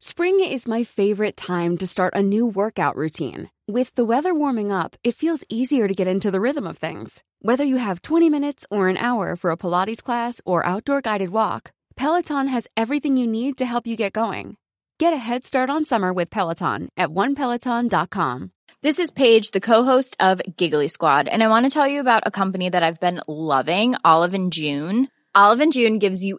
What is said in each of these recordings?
Spring is my favorite time to start a new workout routine. With the weather warming up, it feels easier to get into the rhythm of things. Whether you have 20 minutes or an hour for a Pilates class or outdoor guided walk, Peloton has everything you need to help you get going. Get a head start on summer with Peloton at onepeloton.com. This is Paige, the co-host of Giggly Squad, and I want to tell you about a company that I've been loving, Olive and June. Olive and June gives you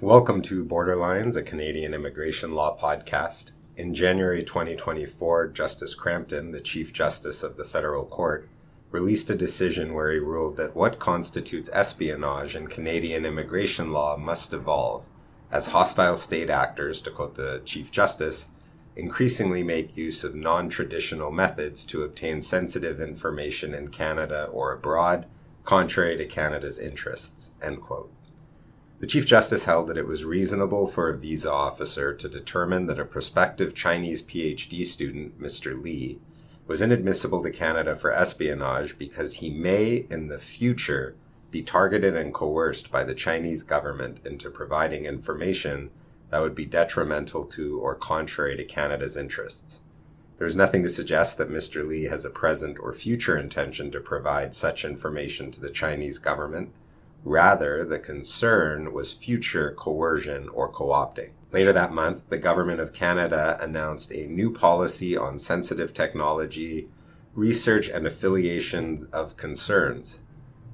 Welcome to Borderlines, a Canadian immigration law podcast. In January 2024, Justice Crampton, the Chief Justice of the Federal Court, released a decision where he ruled that what constitutes espionage in Canadian immigration law must evolve, as hostile state actors, to quote the Chief Justice, increasingly make use of non traditional methods to obtain sensitive information in Canada or abroad, contrary to Canada's interests. End quote. The Chief Justice held that it was reasonable for a visa officer to determine that a prospective Chinese PhD student, Mr. Li, was inadmissible to Canada for espionage because he may in the future be targeted and coerced by the Chinese government into providing information that would be detrimental to or contrary to Canada's interests. There is nothing to suggest that Mr. Li has a present or future intention to provide such information to the Chinese government. Rather, the concern was future coercion or co opting. Later that month, the Government of Canada announced a new policy on sensitive technology, research, and affiliations of concerns.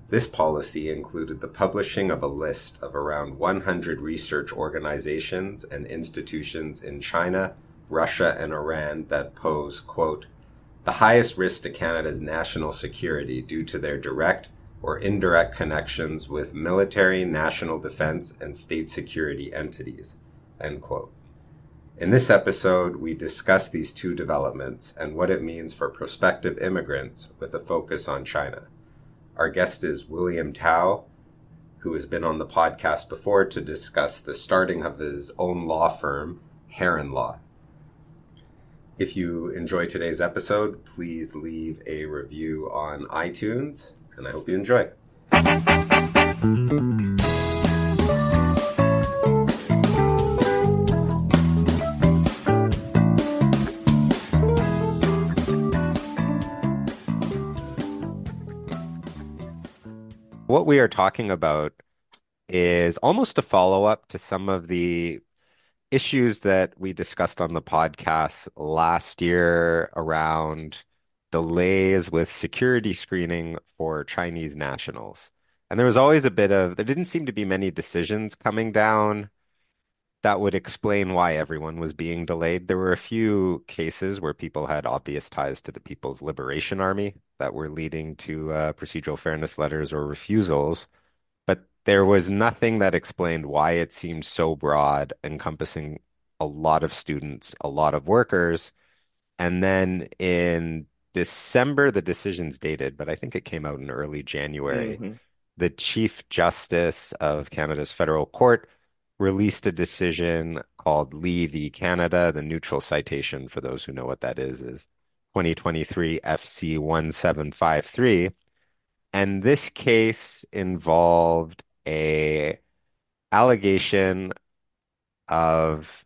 This policy included the publishing of a list of around 100 research organizations and institutions in China, Russia, and Iran that pose, quote, the highest risk to Canada's national security due to their direct or indirect connections with military, national defense, and state security entities. In this episode, we discuss these two developments and what it means for prospective immigrants with a focus on China. Our guest is William Tao, who has been on the podcast before to discuss the starting of his own law firm, Heron Law. If you enjoy today's episode, please leave a review on iTunes and I hope you enjoy. What we are talking about is almost a follow up to some of the issues that we discussed on the podcast last year around delays with security screening for Chinese nationals. And there was always a bit of, there didn't seem to be many decisions coming down that would explain why everyone was being delayed. There were a few cases where people had obvious ties to the People's Liberation Army that were leading to uh, procedural fairness letters or refusals. But there was nothing that explained why it seemed so broad, encompassing a lot of students, a lot of workers. And then in December, the decision's dated, but I think it came out in early January. Mm-hmm. The Chief Justice of Canada's federal court released a decision called Li v. Canada. The neutral citation, for those who know what that is, is 2023 FC 1753. And this case involved a allegation of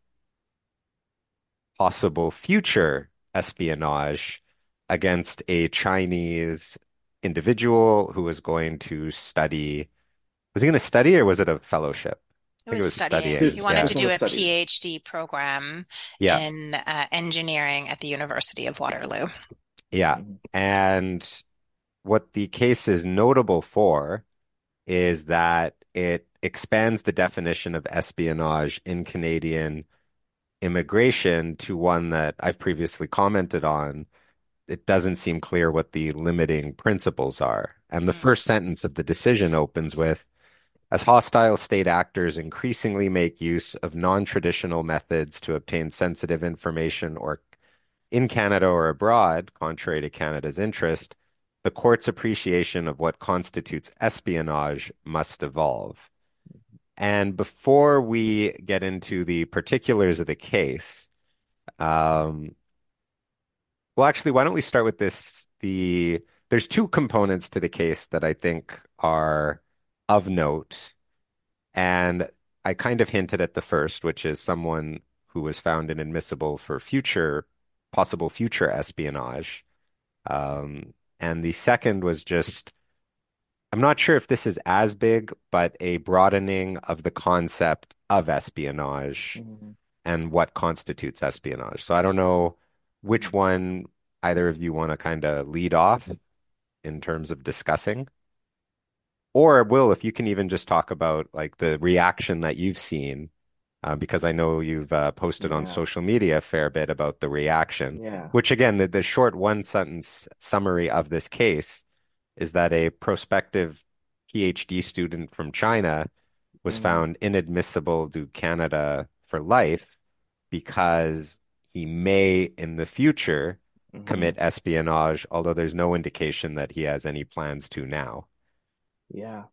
possible future espionage against a Chinese individual who was going to study. Was he going to study or was it a fellowship? I think it was studying. studying. He wanted yeah. to do a PhD program yeah. in uh, engineering at the University of Waterloo. Yeah. And what the case is notable for is that it expands the definition of espionage in Canadian immigration to one that I've previously commented on. It doesn't seem clear what the limiting principles are. And the mm. first sentence of the decision opens with as hostile state actors increasingly make use of non traditional methods to obtain sensitive information or in Canada or abroad, contrary to Canada's interest, the court's appreciation of what constitutes espionage must evolve. And before we get into the particulars of the case, um, well, actually, why don't we start with this? The there's two components to the case that I think are of note, and I kind of hinted at the first, which is someone who was found inadmissible for future possible future espionage. Um, and the second was just, I'm not sure if this is as big, but a broadening of the concept of espionage mm-hmm. and what constitutes espionage. So I don't know which one either of you want to kind of lead off in terms of discussing. Or Will, if you can even just talk about like the reaction that you've seen uh, because I know you've uh, posted yeah. on social media a fair bit about the reaction. Yeah. Which again, the, the short one sentence summary of this case is that a prospective PhD student from China was mm-hmm. found inadmissible to Canada for life because he may in the future mm-hmm. commit espionage, although there's no indication that he has any plans to now. Yeah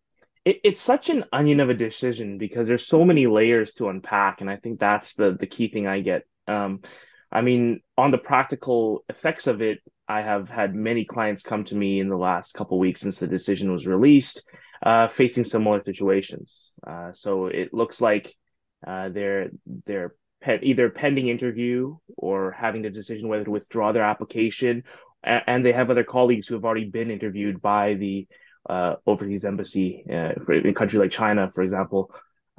it, it's such an onion of a decision because there's so many layers to unpack, and I think that's the the key thing I get. Um, I mean, on the practical effects of it, I have had many clients come to me in the last couple weeks since the decision was released, uh, facing similar situations. Uh, so it looks like uh, they're they're pe- either pending interview or having the decision whether to withdraw their application, and they have other colleagues who have already been interviewed by the uh, overseas embassy uh, in a country like China, for example,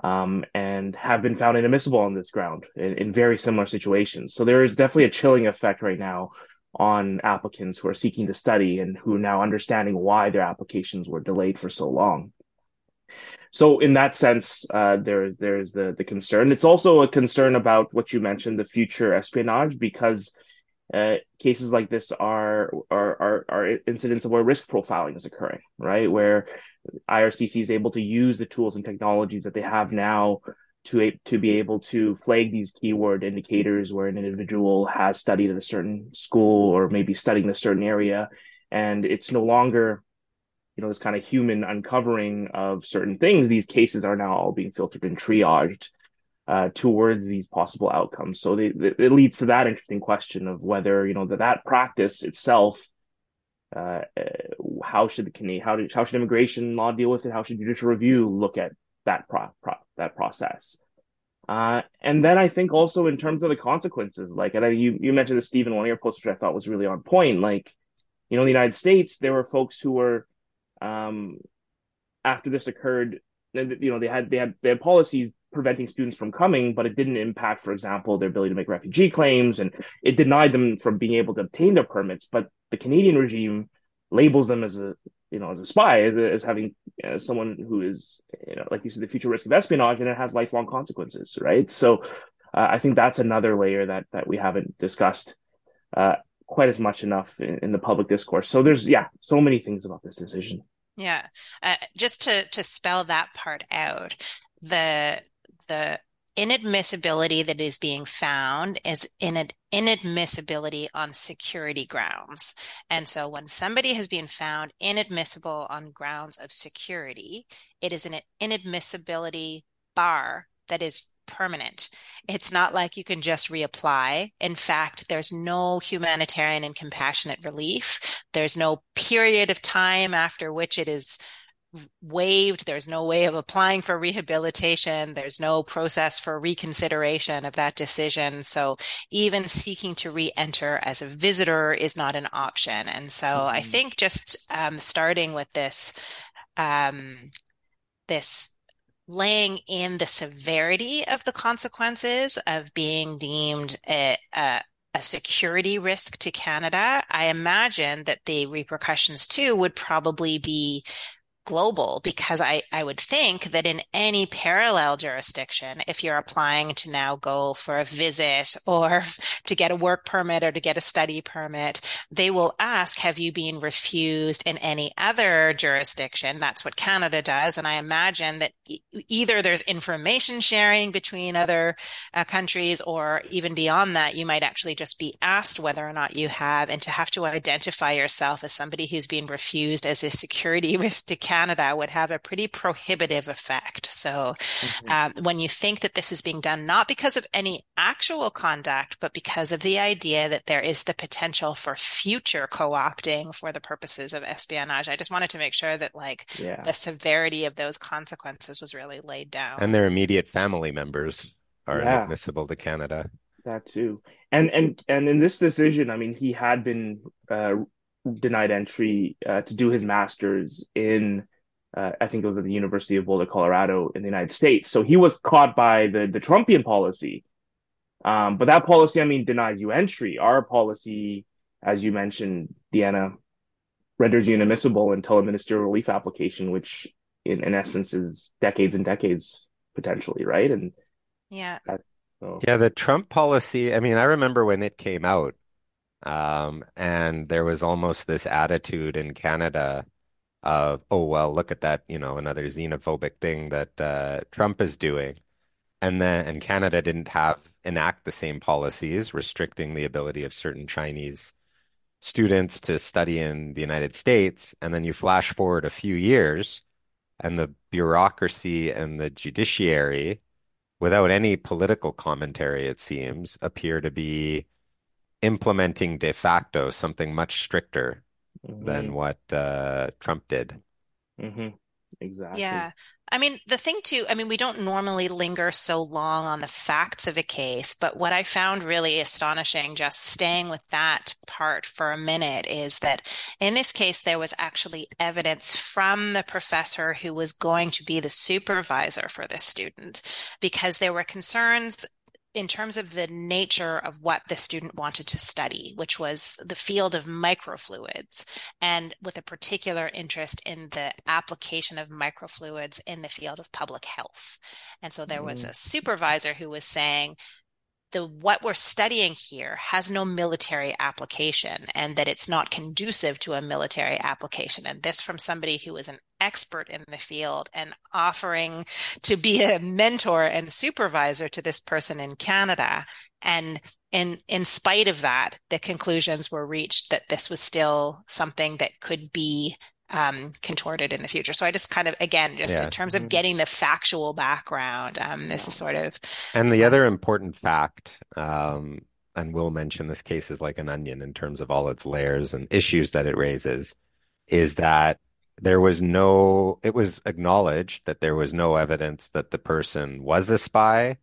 um, and have been found inadmissible on this ground in, in, very similar situations. So there is definitely a chilling effect right now on applicants who are seeking to study and who are now understanding why their applications were delayed for so long. So in that sense, uh, there there's the the concern. It's also a concern about what you mentioned, the future espionage, because uh, cases like this are, are are are incidents of where risk profiling is occurring, right? Where IRCC is able to use the tools and technologies that they have now to to be able to flag these keyword indicators where an individual has studied at a certain school or maybe studying a certain area, and it's no longer you know this kind of human uncovering of certain things. These cases are now all being filtered and triaged uh, towards these possible outcomes. So they, they, it leads to that interesting question of whether you know that that practice itself. Uh, how should the Canadian how, how should immigration law deal with it? How should judicial review look at that pro, pro that process? Uh, and then I think also in terms of the consequences, like and I, you you mentioned this Steven one of your posts, which I thought was really on point. Like, you know, in the United States, there were folks who were, um, after this occurred, you know, they had they had they had policies preventing students from coming, but it didn't impact, for example, their ability to make refugee claims, and it denied them from being able to obtain their permits. But the Canadian regime labels them as a you know as a spy, as, as having as someone who is you know like you said, the future risk of espionage, and it has lifelong consequences, right? So uh, I think that's another layer that that we haven't discussed. Uh, quite as much enough in, in the public discourse. So there's yeah, so many things about this decision. Yeah, uh, just to to spell that part out, the the inadmissibility that is being found is in inadmissibility on security grounds. And so when somebody has been found inadmissible on grounds of security, it is an inadmissibility bar that is permanent. It's not like you can just reapply. In fact, there's no humanitarian and compassionate relief. There's no period of time after which it is waived. There's no way of applying for rehabilitation. There's no process for reconsideration of that decision. So even seeking to re-enter as a visitor is not an option. And so mm-hmm. I think just um, starting with this, um, this laying in the severity of the consequences of being deemed a, a, a, security risk to Canada, I imagine that the repercussions too would probably be global because I, I would think that in any parallel jurisdiction, if you're applying to now go for a visit or to get a work permit or to get a study permit, they will ask, have you been refused in any other jurisdiction? That's what Canada does. And I imagine that either there's information sharing between other uh, countries or even beyond that, you might actually just be asked whether or not you have and to have to identify yourself as somebody who's been refused as a security risk to Canada would have a pretty prohibitive effect. So mm-hmm. um, when you think that this is being done not because of any actual conduct, but because of the idea that there is the potential for future co-opting for the purposes of espionage, I just wanted to make sure that like yeah. the severity of those consequences was really laid down. And their immediate family members are yeah. inadmissible to Canada. That too. And and and in this decision, I mean, he had been uh, denied entry uh, to do his master's in uh, I think it was at the University of Boulder, Colorado, in the United States. So he was caught by the the Trumpian policy. Um, but that policy, I mean, denies you entry. Our policy, as you mentioned, Deanna, renders you inadmissible until a ministerial relief application, which in, in essence is decades and decades potentially, right? And yeah, that, so. yeah, the Trump policy. I mean, I remember when it came out, um, and there was almost this attitude in Canada of, oh, well, look at that, you know, another xenophobic thing that uh, Trump is doing. And then, and Canada didn't have enact the same policies restricting the ability of certain Chinese students to study in the United States. And then you flash forward a few years, and the bureaucracy and the judiciary, without any political commentary, it seems, appear to be implementing de facto something much stricter mm-hmm. than what uh, Trump did. Mm-hmm. Exactly. Yeah. I mean, the thing too, I mean, we don't normally linger so long on the facts of a case, but what I found really astonishing, just staying with that part for a minute, is that in this case, there was actually evidence from the professor who was going to be the supervisor for this student because there were concerns in terms of the nature of what the student wanted to study, which was the field of microfluids, and with a particular interest in the application of microfluids in the field of public health. And so there was mm. a supervisor who was saying, the what we're studying here has no military application and that it's not conducive to a military application. And this from somebody who is an expert in the field and offering to be a mentor and supervisor to this person in Canada. And in in spite of that the conclusions were reached that this was still something that could be um, contorted in the future. So I just kind of, again, just yeah. in terms of mm-hmm. getting the factual background, um, this is sort of. And the other important fact, um, and we'll mention this case is like an onion in terms of all its layers and issues that it raises, is that there was no, it was acknowledged that there was no evidence that the person was a spy.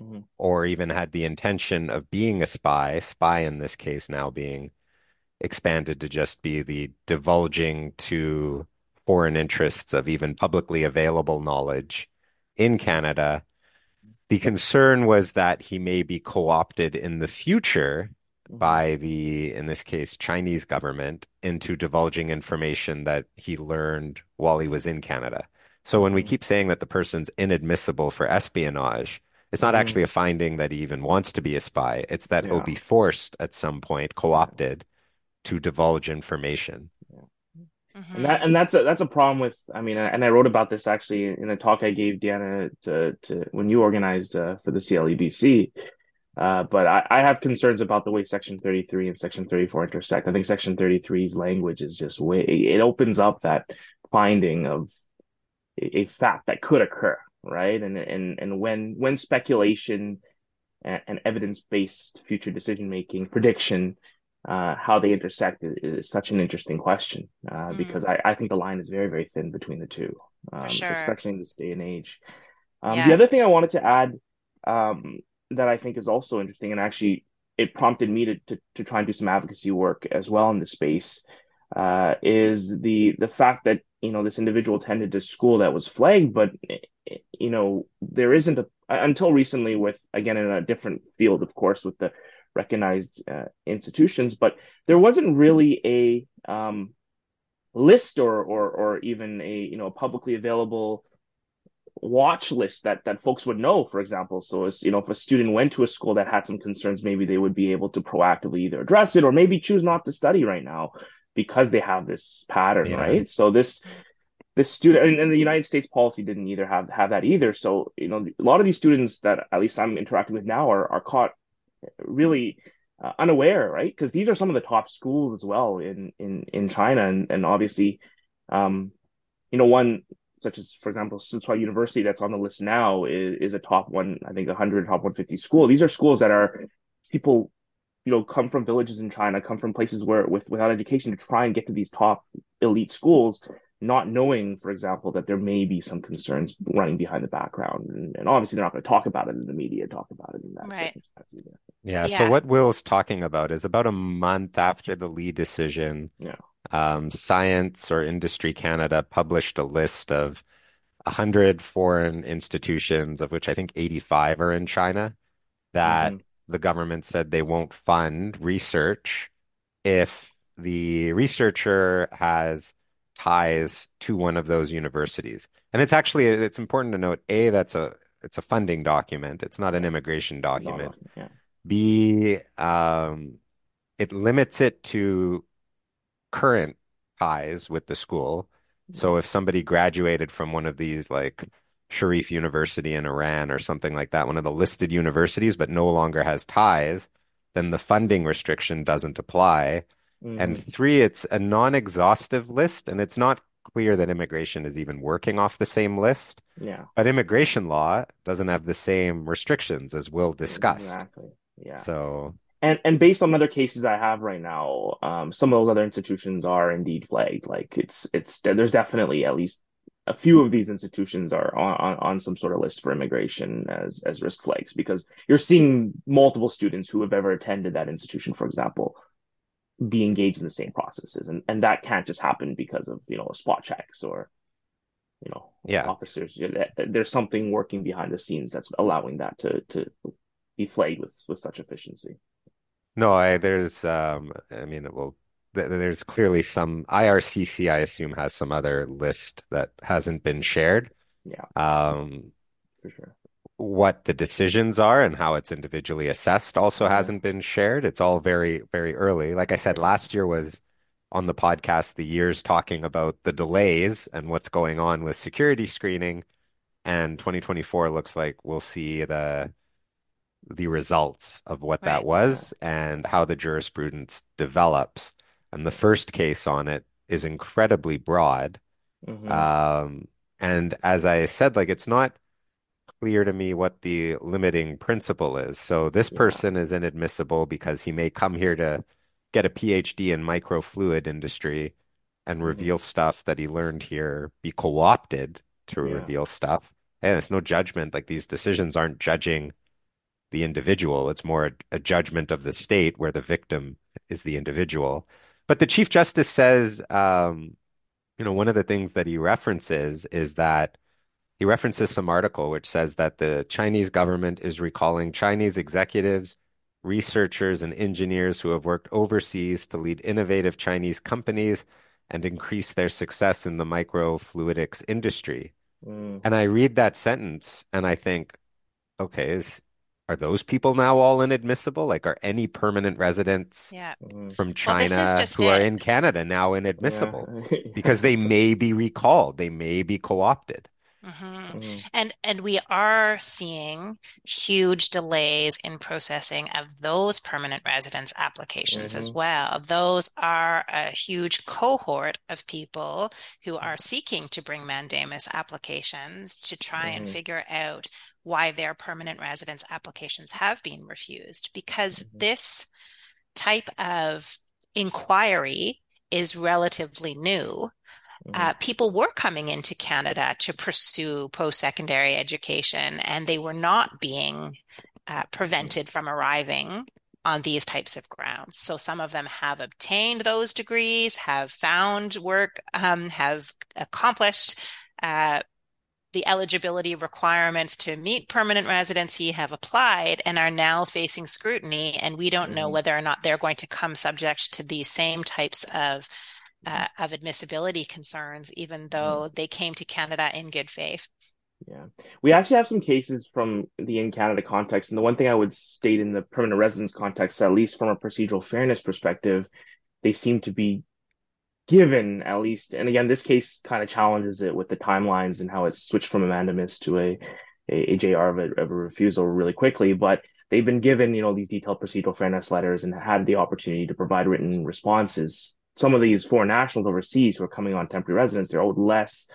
Mm-hmm. Or even had the intention of being a spy, spy in this case now being expanded to just be the divulging to foreign interests of even publicly available knowledge in Canada. The concern was that he may be co opted in the future by mm-hmm. the, in this case, Chinese government into divulging information that he learned while he was in Canada. So when we mm-hmm. keep saying that the person's inadmissible for espionage, it's not mm-hmm. actually a finding that he even wants to be a spy. It's that yeah. he'll be forced at some point, co opted to divulge information. Mm-hmm. And that and that's a that's a problem with I mean and I wrote about this actually in a talk I gave Deanna to to when you organized uh, for the CLEBC. Uh, but I, I have concerns about the way Section 33 and Section 34 intersect. I think Section 33's language is just way it opens up that finding of a, a fact that could occur, right? And and and when when speculation and, and evidence based future decision making prediction uh, how they intersect is, is, such an interesting question uh, mm. because I, I think the line is very very thin between the two, um, sure. especially in this day and age. Um, yeah. The other thing I wanted to add um, that I think is also interesting, and actually it prompted me to, to, to try and do some advocacy work as well in this space, uh, is the the fact that you know this individual attended a school that was flagged, but you know there isn't a until recently with again in a different field, of course, with the recognized uh, institutions, but there wasn't really a um, list or or or even a you know publicly available watch list that that folks would know for example. So as you know if a student went to a school that had some concerns maybe they would be able to proactively either address it or maybe choose not to study right now because they have this pattern yeah. right? So this this student and, and, the united states policy didn't either have have that either. So you know a lot of these students that at least i'm interacting with now are, are caught really uh, unaware right? Because these are some of the top schools as well in in in china. And and obviously um you know one such as for example Tsinghua University that's on the list now is, is a top one I think 100 top 150 school. These are schools that are people you know come from villages in China come from places where with without education to try and get to these top elite schools not knowing for example that there may be some concerns running behind the background and, and obviously they're not going to talk about it in the media talk about it in that right. either yeah, yeah so what will's talking about is about a month after the Li decision yeah um, Science or Industry Canada published a list of 100 foreign institutions, of which I think 85 are in China, that mm-hmm. the government said they won't fund research if the researcher has ties to one of those universities. And it's actually it's important to note a that's a it's a funding document. It's not an immigration document. No, yeah. B um, it limits it to current ties with the school. So if somebody graduated from one of these like Sharif University in Iran or something like that, one of the listed universities, but no longer has ties, then the funding restriction doesn't apply. Mm-hmm. And three, it's a non exhaustive list, and it's not clear that immigration is even working off the same list. Yeah. But immigration law doesn't have the same restrictions as we'll discuss. Exactly. Yeah. So and and based on other cases I have right now, um, some of those other institutions are indeed flagged. Like it's it's there's definitely at least a few of these institutions are on, on, on some sort of list for immigration as as risk flags because you're seeing multiple students who have ever attended that institution, for example, be engaged in the same processes, and and that can't just happen because of you know spot checks or you know yeah officers. There's something working behind the scenes that's allowing that to to be flagged with with such efficiency. No, I there's um I mean well th- there's clearly some IRCC I assume has some other list that hasn't been shared. Yeah. Um for sure. What the decisions are and how it's individually assessed also yeah. hasn't been shared. It's all very very early. Like I said last year was on the podcast the years talking about the delays and what's going on with security screening and 2024 looks like we'll see the the results of what right. that was and how the jurisprudence develops. And the first case on it is incredibly broad. Mm-hmm. Um, and as I said, like it's not clear to me what the limiting principle is. So this yeah. person is inadmissible because he may come here to get a PhD in microfluid industry and mm-hmm. reveal stuff that he learned here, be co-opted to yeah. reveal stuff. And it's no judgment. Like these decisions aren't judging the individual. It's more a, a judgment of the state where the victim is the individual. But the Chief Justice says, um, you know, one of the things that he references is that he references some article which says that the Chinese government is recalling Chinese executives, researchers, and engineers who have worked overseas to lead innovative Chinese companies and increase their success in the microfluidics industry. Mm. And I read that sentence and I think, okay, is are those people now all inadmissible? Like, are any permanent residents yeah. from China well, who it. are in Canada now inadmissible yeah. because they may be recalled, they may be co-opted? Mm-hmm. Mm-hmm. And and we are seeing huge delays in processing of those permanent residence applications mm-hmm. as well. Those are a huge cohort of people who are seeking to bring mandamus applications to try and mm-hmm. figure out why their permanent residence applications have been refused because mm-hmm. this type of inquiry is relatively new. Mm-hmm. Uh, people were coming into Canada to pursue post secondary education, and they were not being uh, prevented from arriving on these types of grounds. So some of them have obtained those degrees, have found work, um, have accomplished uh, the eligibility requirements to meet permanent residency, have applied, and are now facing scrutiny. And we don't know whether or not they're going to come subject to these same types of uh, of admissibility concerns, even though mm-hmm. they came to Canada in good faith. Yeah. We actually have some cases from the in Canada context. And the one thing I would state in the permanent residence context, at least from a procedural fairness perspective, they seem to be given at least. And again, this case kind of challenges it with the timelines and how it switched from a mandamus to a, a, a JR of a, of a refusal really quickly. But they've been given, you know, these detailed procedural fairness letters and had the opportunity to provide written responses. Some of these foreign nationals overseas who are coming on temporary residence, they're owed less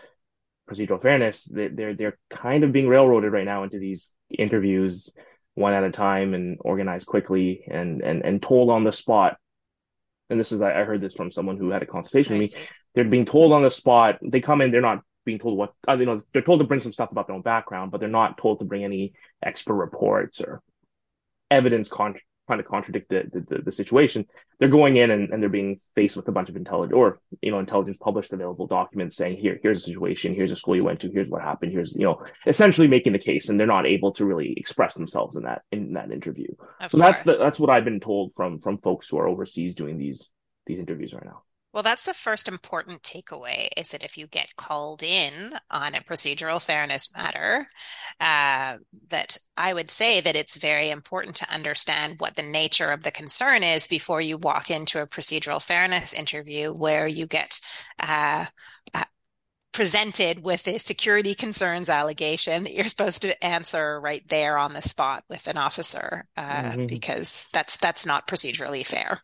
procedural fairness, they're they're kind of being railroaded right now into these interviews one at a time and organized quickly and and and told on the spot. And this is I heard this from someone who had a consultation with me. They're being told on the spot. They come in, they're not being told what uh, you know. They're told to bring some stuff about their own background, but they're not told to bring any expert reports or evidence con- trying to contradict the, the, the, situation. They're going in and, and they're being faced with a bunch of intelligence or, you know, intelligence published available documents saying, here, here's the situation. Here's the school you went to. Here's what happened. Here's, you know, essentially making the case and they're not able to really express themselves in that, in that interview. Of so course. that's the, that's what I've been told from, from folks who are overseas doing these, these interviews right now. Well, that's the first important takeaway is that if you get called in on a procedural fairness matter, uh, that I would say that it's very important to understand what the nature of the concern is before you walk into a procedural fairness interview where you get uh, uh, presented with a security concerns allegation that you're supposed to answer right there on the spot with an officer, uh, mm-hmm. because that's that's not procedurally fair.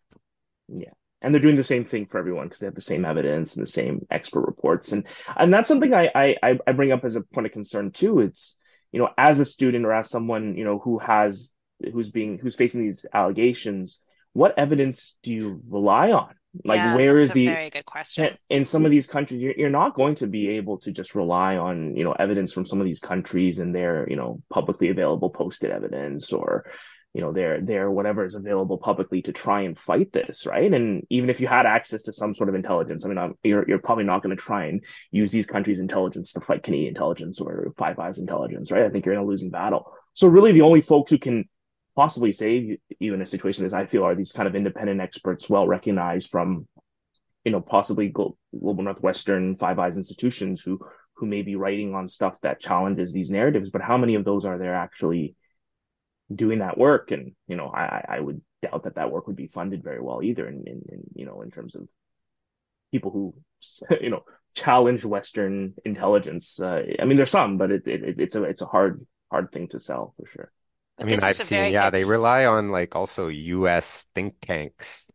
Yeah and they're doing the same thing for everyone because they have the same evidence and the same expert reports. And and that's something I, I i bring up as a point of concern too. It's you know as a student or as someone you know who has who's being who's facing these allegations what evidence do you rely on? Like yeah, where is the very good question. in some of these countries you're, you're not going to be able to just rely on you know evidence from some of these countries and their you know publicly available posted evidence or you know their their whatever is available publicly to try and fight this right? And even if you had access to some sort of intelligence i mean I'm, you're, you're probably not going to try and use these countries intelligence to fight canadian intelligence or five eyes intelligence right? I think you're in a losing battle. So really the only folks who can possibly save you in a situation as i feel are these kind of independent experts well recognized from you know possibly global northwestern five eyes institutions who who may be writing on stuff that challenges these narratives. But how many of those are there actually doing that work. And, you know, I, I would doubt that that work would be funded very well either in, in, in you know, in terms of people who, you know, challenge Western intelligence. Uh, I mean, there's some, but it, it, it's a, it's a hard, hard thing to sell for sure. I mean, I've seen, yeah, good... they rely on like also U.S. think tanks.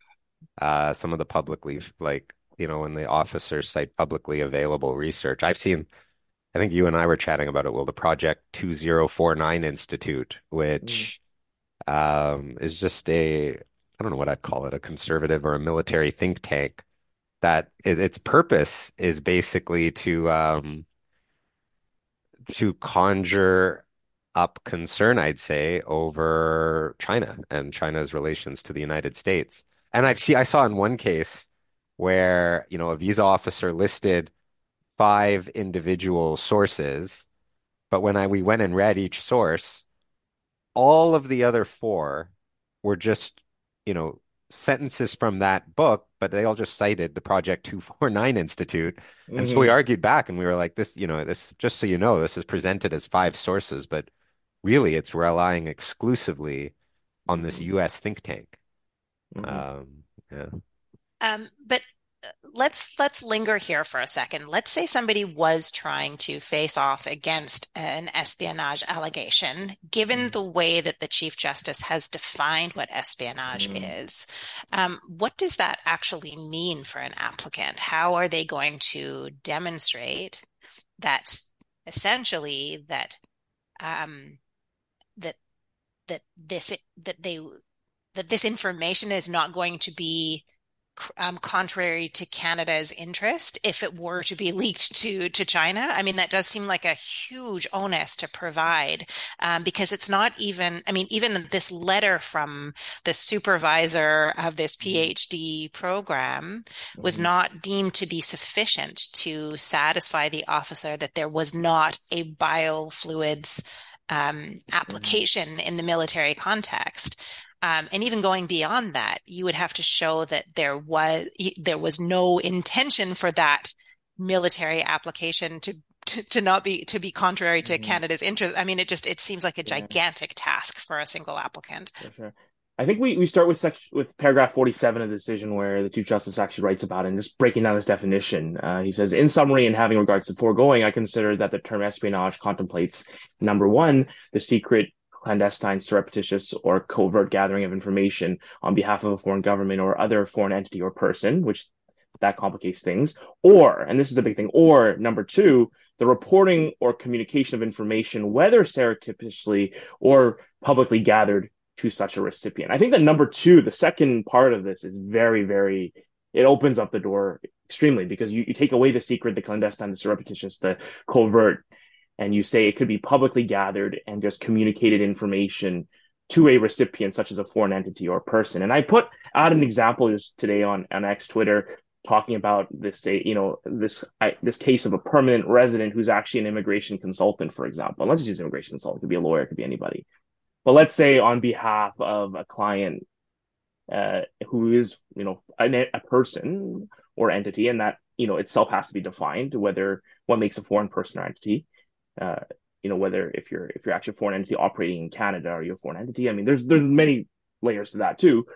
Uh, some of the publicly, like, you know, when the officers cite publicly available research. I've seen I think you and I were chatting about it. Well, the Project 2049 Institute, which mm. um, is just a, I don't know what I'd call it, a conservative or a military think tank that it, its purpose is basically to um, to conjure up concern, I'd say, over China and China's relations to the United States. And I've see I saw in one case where you know a visa officer listed five individual sources, but when I we went and read each source, all of the other four were just, you know, sentences from that book, but they all just cited the Project 2049 Institute. Mm-hmm. And so we mm-hmm. argued back and we were like, this, you know, this, just so you know, this is presented as five sources, but really it's relying exclusively on this US mm-hmm. think tank. Mm-hmm. Um, yeah. Um, but let's let's linger here for a second. Let's say somebody was trying to face off against an espionage allegation. Given mm. the way that the Chief Justice has defined what espionage mm. is, um, what does that actually mean for an applicant? How are they going to demonstrate that essentially that um, that that this that they that this information is not going to be um, contrary to Canada's interest if it were to be leaked to to China. I mean, that does seem like a huge onus to provide um, because it's not even. I mean, even this letter from the supervisor of this mm-hmm. PhD program was mm-hmm. not deemed to be sufficient to satisfy the officer that there was not a biofluids um, mm-hmm. application in the military context. Um, and even going beyond that, you would have to show that there was there was no intention for that military application to to, to not be to be contrary to mm-hmm. Canada's interest. I mean, it just it seems like a gigantic yeah. task for a single applicant. Sure. I think we, we start with section with paragraph 47 of the decision where the Chief Justice actually writes about it and just breaking down this definition. Uh, he says, in summary, and having regards to foregoing, I consider that the term espionage contemplates number one, the secret clandestine, surreptitious, or covert gathering of information on behalf of a foreign government or other foreign entity or person, which that complicates things. Or, and this is the big thing, or number two, the reporting or communication of information, whether surreptitiously or publicly gathered to such a recipient. I think that number two, the second part of this is very, very, it opens up the door extremely because you, you take away the secret, the clandestine, the surreptitious, the covert, and you say it could be publicly gathered and just communicated information to a recipient, such as a foreign entity or person. And I put out an example just today on, on X Twitter talking about this, say you know, this I, this case of a permanent resident who's actually an immigration consultant, for example. let's just use immigration consultant. It could be a lawyer, it could be anybody. But let's say on behalf of a client uh, who is, you know, a, a person or entity, and that you know itself has to be defined whether what makes a foreign person or entity uh, you know, whether if you're if you're actually a foreign entity operating in Canada or you're a foreign entity. I mean, there's there's many layers to that too.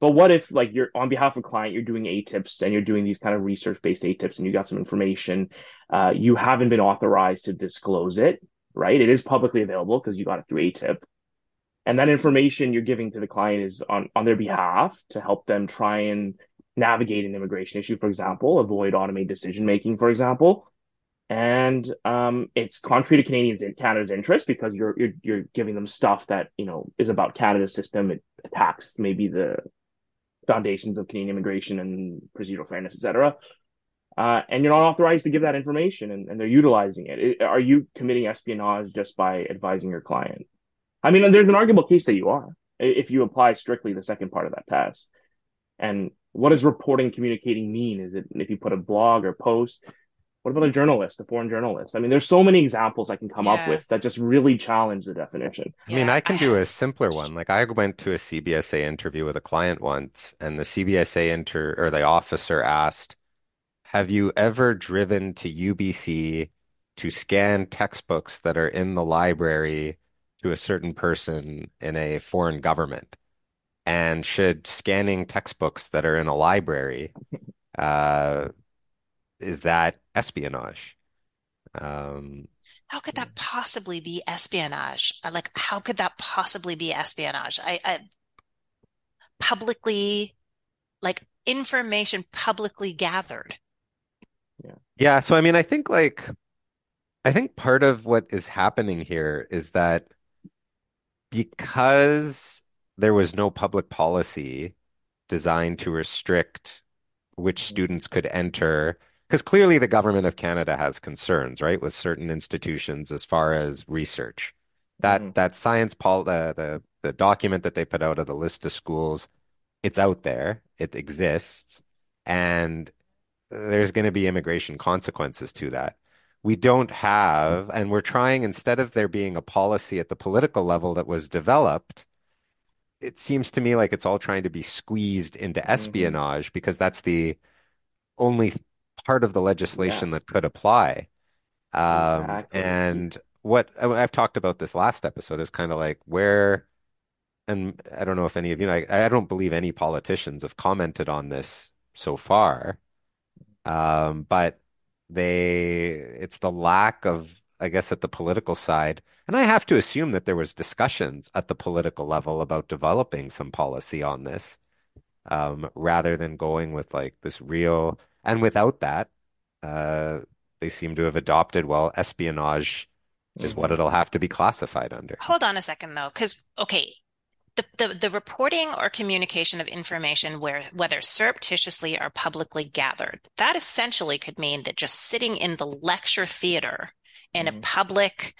But what if like you're on behalf of a client, you're doing ATIPs and you're doing these kind of research based ATIPs and you got some information, uh, you haven't been authorized to disclose it, right? It is publicly available because you got it through ATIP. And that information you're giving to the client is on, on their behalf to help them try and navigate an immigration issue, for example, avoid automated decision making, for example and um, it's contrary to Canadians in Canada's interest because you're you're you're giving them stuff that you know is about Canada's system. It attacks maybe the foundations of Canadian immigration and procedural fairness, etc. Uh, and you're not authorized to give that information, and, and they're utilizing it. it. Are you committing espionage just by advising your client? I mean, there's an arguable case that you are if you apply strictly the second part of that test. And what does reporting communicating mean? Is it if you put a blog or post? What about a journalist, a foreign journalist? I mean, there's so many examples I can come yeah. up with that just really challenge the definition. I mean, I can do a simpler one. Like I went to a CBSA interview with a client once, and the CBSA inter or the officer asked, "Have you ever driven to UBC to scan textbooks that are in the library to a certain person in a foreign government?" And should scanning textbooks that are in a library uh, is that espionage? Um, how could that possibly be espionage? Uh, like, how could that possibly be espionage? I, I publicly, like, information publicly gathered. Yeah. Yeah. So, I mean, I think like, I think part of what is happening here is that because there was no public policy designed to restrict which students could enter because clearly the government of Canada has concerns, right, with certain institutions as far as research. That mm-hmm. that science pol the, the the document that they put out of the list of schools, it's out there, it exists, and there's going to be immigration consequences to that. We don't have, and we're trying instead of there being a policy at the political level that was developed. It seems to me like it's all trying to be squeezed into mm-hmm. espionage mm-hmm. because that's the only part of the legislation yeah. that could apply. Um, exactly. And what I've talked about this last episode is kind of like where, and I don't know if any of you, I, I don't believe any politicians have commented on this so far. Um, but they, it's the lack of, I guess, at the political side. And I have to assume that there was discussions at the political level about developing some policy on this, um, rather than going with like this real and without that, uh, they seem to have adopted, well, espionage is what it'll have to be classified under. Hold on a second, though, because, okay, the, the, the reporting or communication of information where whether surreptitiously or publicly gathered that essentially could mean that just sitting in the lecture theater in Mhm. a public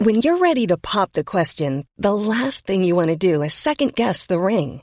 When you're ready to pop the question, the last thing you want to do is second guess the ring.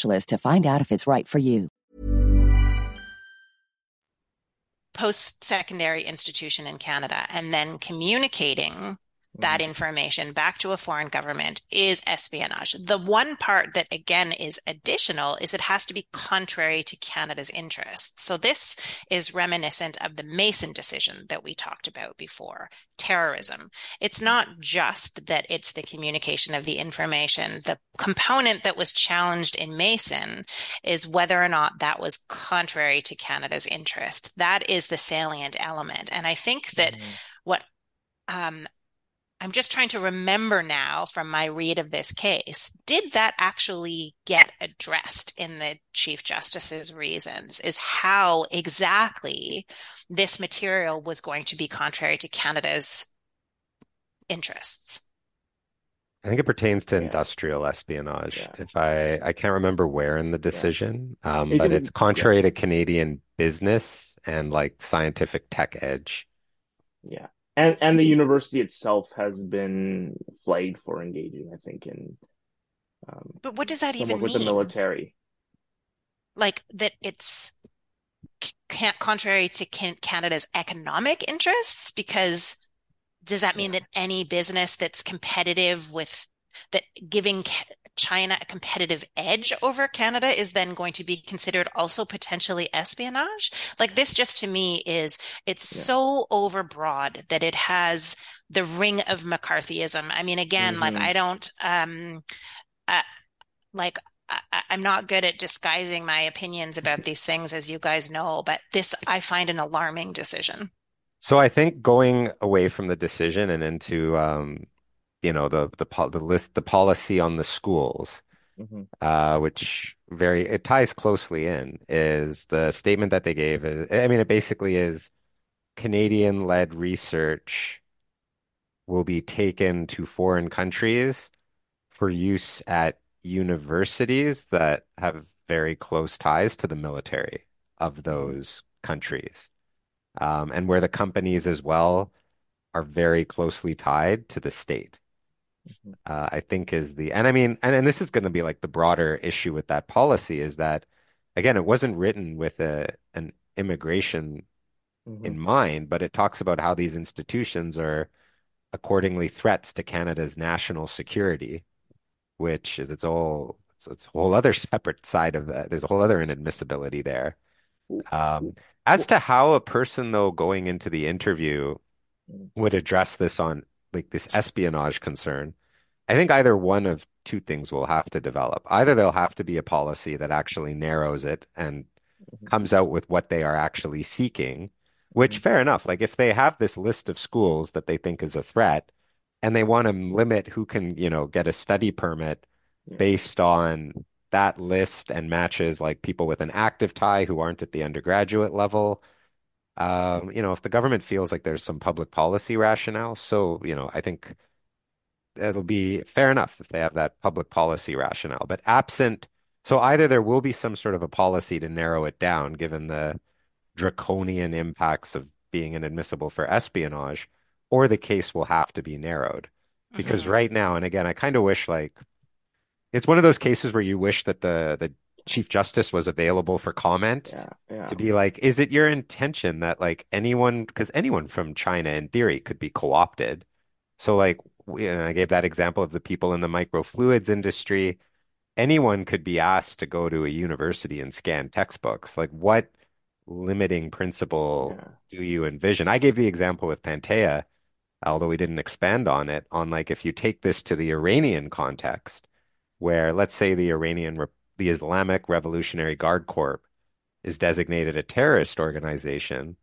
to find out if it's right for you. post secondary institution in Canada and then communicating that information back to a foreign government is espionage. The one part that again is additional is it has to be contrary to Canada's interests. So this is reminiscent of the Mason decision that we talked about before, terrorism. It's not just that it's the communication of the information. The component that was challenged in Mason is whether or not that was contrary to Canada's interest. That is the salient element. And I think that what um, I'm just trying to remember now from my read of this case, did that actually get addressed in the Chief Justice's reasons? Is how exactly this material was going to be contrary to Canada's interests? I think it pertains to Yeah. industrial espionage. Yeah. If I I can't remember where in the decision, um, It- but it's was- contrary to Canadian business and like scientific tech edge. Yeah. And and the university itself has been flagged for engaging, I think, in um, But what does that even with the military. Like that it's can't contrary to Canada's economic interests? Because does that mean that any business that's competitive with that giving China a competitive edge over Canada is then going to be considered also potentially espionage? Like this just to me is it's Yeah. so overbroad that it has the ring of McCarthyism. I mean, again, like Mhm. I don't um uh, like I, I- I'm not good at disguising my opinions about these things, as you guys know, but this I find an alarming decision. So I think going away from the decision and into um, you know, the the the list the policy on the schools, Mhm. uh, which very it ties closely in, is the statement that they gave is, I mean, it basically is Canadian-led research will be taken to foreign countries for use at universities that have very close ties to the military of those countries. Um, and where the companies as well are very closely tied to the state. Uh, I think is the, and I mean, and, and this is going to be like the broader issue with that policy is that, again, it wasn't written with a an immigration Mhm. in mind, but it talks about how these institutions are accordingly threats to Canada's national security, which is its all it's, it's a whole other separate side of that. There's a whole other inadmissibility there. Um, as to how a person though going into the interview would address this on like this espionage concern, I think either one of two things will have to develop. Either there'll have to be a policy that actually narrows it and mm-hmm. comes out with what they are actually seeking, which mm-hmm. fair enough. Like if they have this list of schools that they think is a threat and they want to limit who can, you know, get a study permit Yeah. based on that list and matches like people with an active tie who aren't at the undergraduate level. Um, you know, if the government feels like there's some public policy rationale, so, you know, I think it'll be fair enough if they have that public policy rationale. But absent, so either there will be some sort of a policy to narrow it down, given the draconian impacts of being inadmissible for espionage, or the case will have to be narrowed. Because Mhm. right now, and again, I kind of wish like it's one of those cases where you wish that the the Chief Justice was available for comment Yeah, yeah. to be like, is it your intention that like anyone, because anyone from China in theory could be co-opted. So like, we- and I gave that example of the people in the microfluids industry. Anyone could be asked to go to a university and scan textbooks. Like, what limiting principle Yeah. do you envision? I gave the example with Pantea, although we didn't expand on it, on like if you take this to the Iranian context, where let's say the Iranian, Re- the Islamic Revolutionary Guard Corps is designated a terrorist organization,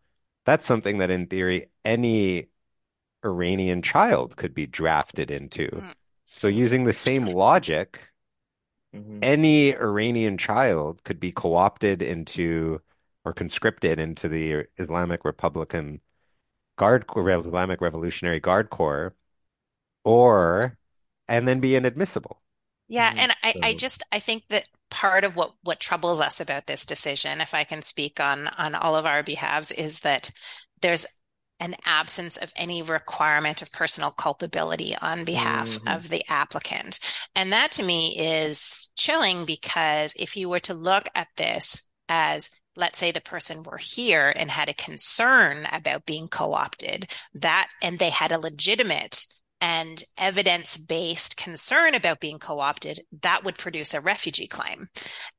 that's something that in theory any Iranian child could be drafted into. Mm. So using the same logic, Mhm. any Iranian child could be co-opted into or conscripted into the Islamic Republican Guard Islamic Revolutionary Guard Corps, or and then be inadmissible. Yeah, Mhm. and I, I just I think that part of what what troubles us about this decision, if I can speak on on all of our behalves, is that there's an absence of any requirement of personal culpability on behalf Mhm. of the applicant. And that to me is chilling because if you were to look at this as let's say the person were here and had a concern about being co-opted, that and they had a legitimate and evidence-based concern about being co-opted, that would produce a refugee claim.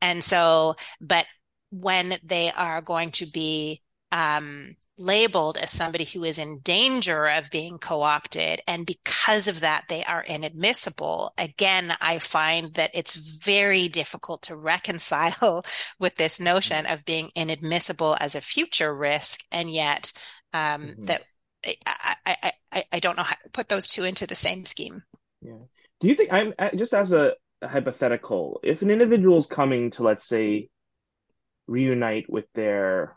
And so, but when they are going to be um, labeled as somebody who is in danger of being co-opted, and because of that, they are inadmissible. Again, I find that it's very difficult to reconcile with this notion of being inadmissible as a future risk, and yet um, Mhm. that I, I, I, don't know how to put those two into the same scheme. Yeah. Do you think I'm just as a, a hypothetical, if an individual is coming to, let's say, reunite with their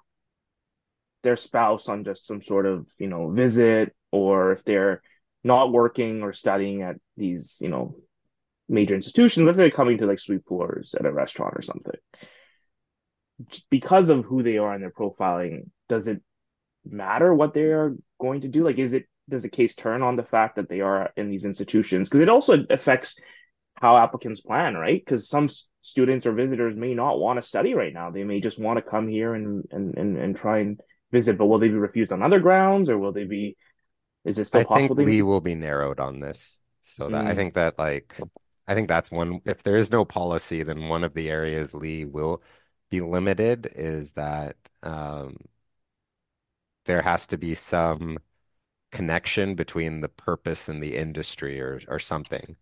their spouse on just some sort of, you know, visit, or if they're not working or studying at these, you know, major institutions, if they're coming to like sweet pours at a restaurant or something, because of who they are and their profiling, does it matter what they are going to do? Like, is it does the case turn on the fact that they are in these institutions? Because it also affects how applicants plan, right? Because some students or visitors may not want to study right now. They may just want to come here and and and, and try and visit, but will they be refused on other grounds, or will they be? Is it still I possible? think they- Li will be narrowed on this. So that I Mm. think that like I think that's one if there is no policy, then one of the areas Li will be limited is that um there has to be some connection between the purpose and the industry or or something.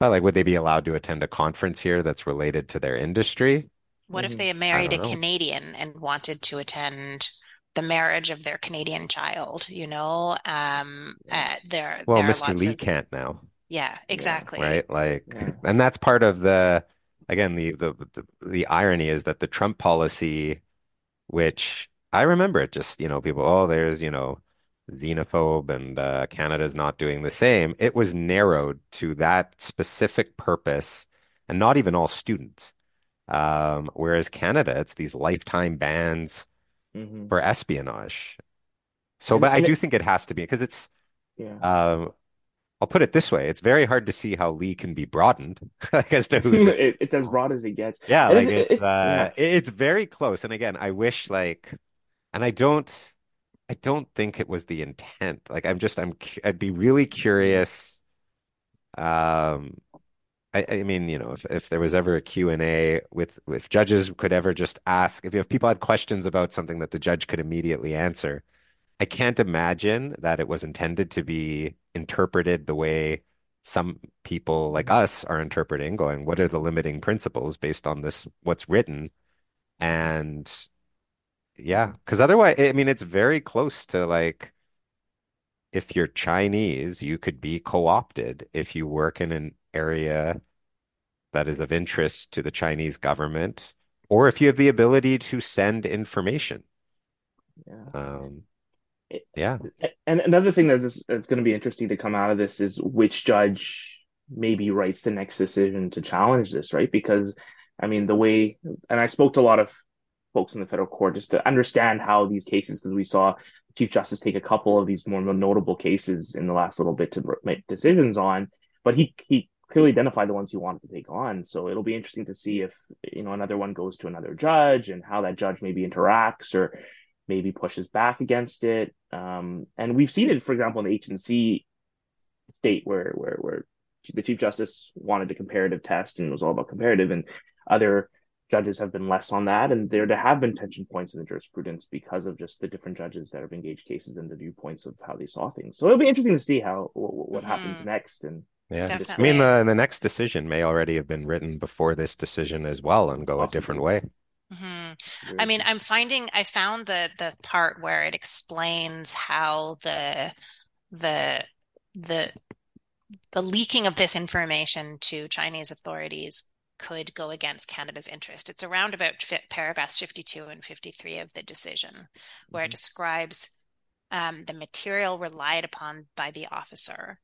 But like would they be allowed to attend a conference here that's related to their industry? What if Mhm. they married a know. Canadian and wanted to attend the marriage of their Canadian child? You know, um, uh, there Well, there Mr. Li of can't now. yeah, exactly. right? Like, Yeah. and that's part of the, again, the, the the the irony is that the Trump policy, which I remember it just, you know, people, oh, there's, you know, xenophobe and uh, Canada's not doing the same. It was narrowed to that specific purpose and not even all students. Um, whereas Canada, it's these lifetime bans Mhm. for espionage. So, And- but I do it- think it has to be because it's, Yeah. um, I'll put it this way: it's very hard to see how Li can be broadened like, as to who's It, it's as broad as it gets. yeah, And like it- it's it- uh, it's very close. And again, I wish like, and I don't, I don't think it was the intent. Like, I'm just, I'm, I'd be really curious. Um, I, I mean, you know, if if there was ever a Q and A with if judges could ever just ask if if people had questions about something that the judge could immediately answer. I can't imagine that it was intended to be interpreted the way some people like us are interpreting, going, what are the limiting principles based on this, what's written? And yeah, because otherwise, I mean, it's very close to like if you're Chinese, you could be co-opted if you work in an area that is of interest to the Chinese government, or if you have the ability to send information. Yeah. Um, yeah. And another thing that's, that's going to be interesting to come out of this is which judge maybe writes the next decision to challenge this, right? Because, I mean, the way, and I spoke to a lot of folks in the federal court just to understand how these cases, because we saw Chief Justice take a couple of these more notable cases in the last little bit to make decisions on, but he he clearly identified the ones he wanted to take on. So it'll be interesting to see if you know another one goes to another judge and how that judge maybe interacts or maybe pushes back against it. Um, and we've seen it, for example, in the HNC state where where where the chief justice wanted a comparative test and it was all about comparative, and other judges have been less on that, and there there have been tension points in the jurisprudence because of just the different judges that have engaged cases and the viewpoints of how they saw things. So it'll be interesting to see how what, what mm-hmm. happens next. And yeah, Definitely. I mean the the next decision may already have been written before this decision as well and go Possibly. a different way. Mm-hmm. I mean, I'm finding I found the the part where it explains how the the the the leaking of this information to Chinese authorities could go against Canada's interest. It's around about paragraphs 52 and 53 of the decision, where mm-hmm. it describes um, the material relied upon by the officer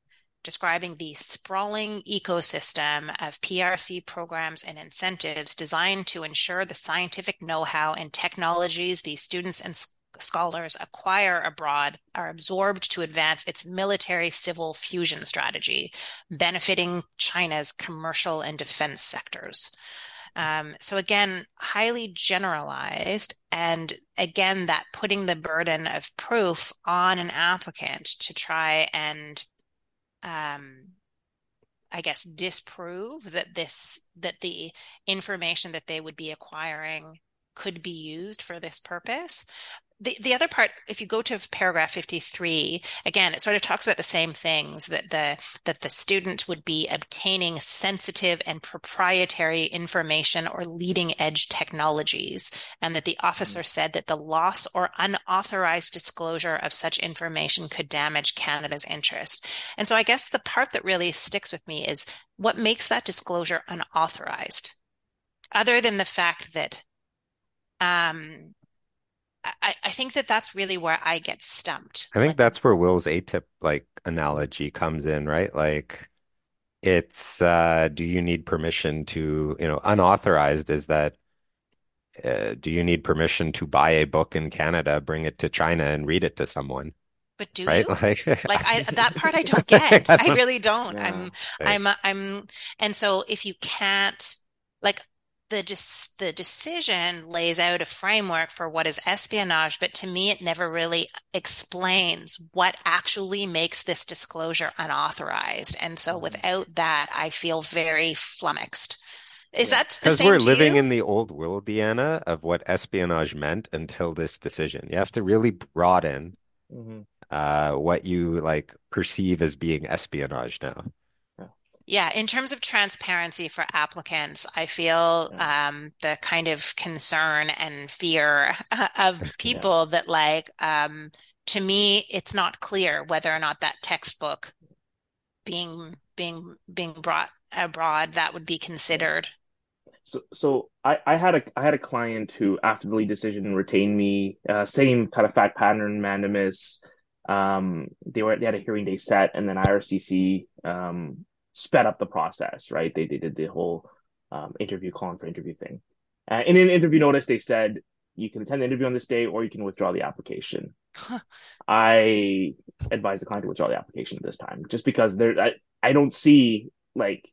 describing the sprawling ecosystem of PRC programs and incentives designed to ensure the scientific know how and technologies these students and scholars acquire abroad are absorbed to advance its military civil fusion strategy, benefiting China's commercial and defense sectors. Um, so again, highly generalized. And again, that putting the burden of proof on an applicant to try and um, I guess disprove that this that the information that they would be acquiring could be used for this purpose the, the other part if you go to paragraph 53 again it sort of talks about the same things that the that the student would be obtaining sensitive and proprietary information or leading edge technologies and that the officer mm-hmm. said that the loss or unauthorized disclosure of such information could damage canada's interest and so i guess the part that really sticks with me is what makes that disclosure unauthorized other than the fact that um, I, I think that that's really where I get stumped. I think like, that's where Will's ATIP like analogy comes in, right? Like it's uh do you need permission to, you know, unauthorized is that uh, do you need permission to buy a book in Canada, bring it to China and read it to someone? But do right? you? Like, like I that part I don't get. I really don't. Yeah, I'm right. I'm I'm and so if you can't like the the decision lays out a framework for what is espionage, but to me, it never really explains what actually makes this disclosure unauthorized. And so, mm-hmm. without that, I feel very flummoxed. Is yeah. that because we're living you? in the old world, Deanna, of what espionage meant until this decision? You have to really broaden mm-hmm. uh, what you like perceive as being espionage now. Yeah, in terms of transparency for applicants, I feel yeah. um, the kind of concern and fear of people yeah. that, like, um, to me, it's not clear whether or not that textbook being being being brought abroad that would be considered. So, so I, I had a I had a client who, after the Li decision, retained me. Uh, same kind of fact pattern, mandamus. Um, they were they had a hearing day set, and then IRCC um, sped up the process, right? They, they did the whole um, interview, calling for interview thing. Uh, in an interview notice, they said you can attend the interview on this day or you can withdraw the application. I advise the client to withdraw the application at this time, just because there, I, I don't see like,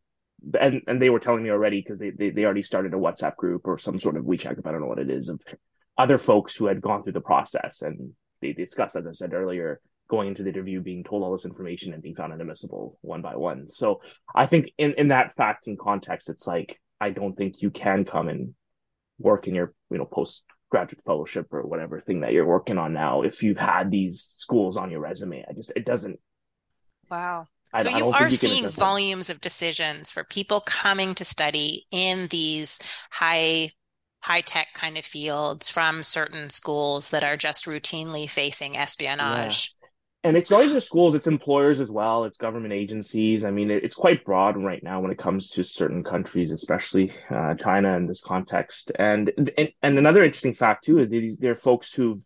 and, and they were telling me already because they, they, they already started a WhatsApp group or some sort of WeChat group. I don't know what it is of other folks who had gone through the process and they discussed, as I said earlier, going into the interview being told all this information and being found inadmissible one by one. So I think in, in that fact and context, it's like I don't think you can come and work in your you know postgraduate fellowship or whatever thing that you're working on now if you've had these schools on your resume. I just it doesn't. Wow. I, so you are you seeing volumes of decisions for people coming to study in these high high tech kind of fields from certain schools that are just routinely facing espionage and it's not even just schools; it's employers as well. It's government agencies. I mean, it, it's quite broad right now when it comes to certain countries, especially uh, China in this context. And, and and another interesting fact too is these they're folks who've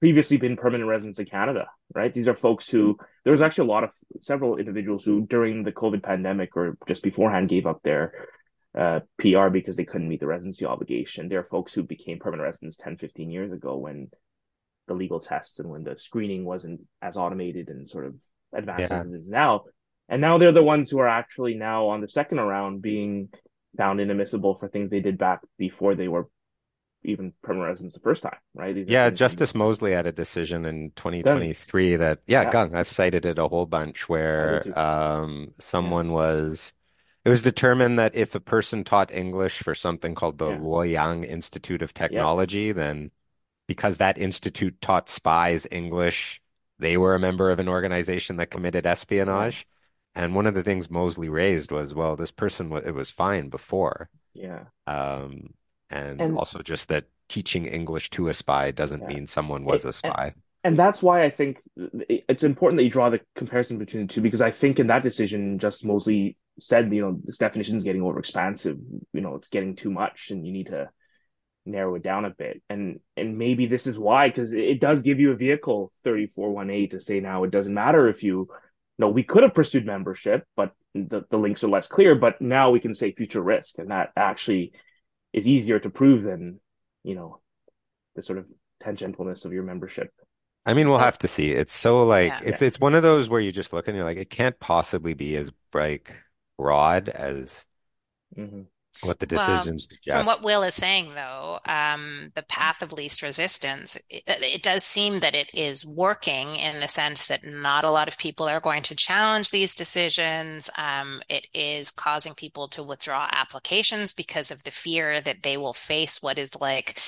previously been permanent residents in Canada, right? These are folks who there was actually a lot of several individuals who during the COVID pandemic or just beforehand gave up their uh, PR because they couldn't meet the residency obligation. There are folks who became permanent residents 10, 15 years ago when the legal tests and when the screening wasn't as automated and sort of advanced yeah. as it is now. And now they're the ones who are actually now on the second round being found inadmissible for things they did back before they were even permanent residents the first time, right? These yeah, Justice Mosley had a decision in 2023 Gung. that, yeah, yeah, Gung, I've cited it a whole bunch where um, someone yeah. was, it was determined that if a person taught English for something called the yeah. Luoyang Institute of Technology, then because that institute taught spies English, they were a member of an organization that committed espionage. And one of the things Mosley raised was, well, this person, it was fine before. Yeah. Um, and, and also just that teaching English to a spy doesn't yeah. mean someone was it, a spy. And, and, that's why I think it's important that you draw the comparison between the two because I think in that decision, Justice Mosley said, you know, this definition is getting overexpansive. You know, it's getting too much, and you need to narrow it down a bit. And and maybe this is why because it does give you a vehicle 3418 to say now it doesn't matter if you no, we could have pursued membership, but the, the links are less clear. But now we can say future risk, and that actually is easier to prove than you know the sort of tangentialness of your membership. I mean, we'll have to see. It's so like yeah. it's it's one of those where you just look and you're like, it can't possibly be as like broad as mm-hmm what the decisions well, from what will is saying though um, the path of least resistance it, it, does seem that it is working in the sense that not a lot of people are going to challenge these decisions um, it is causing people to withdraw applications because of the fear that they will face what is like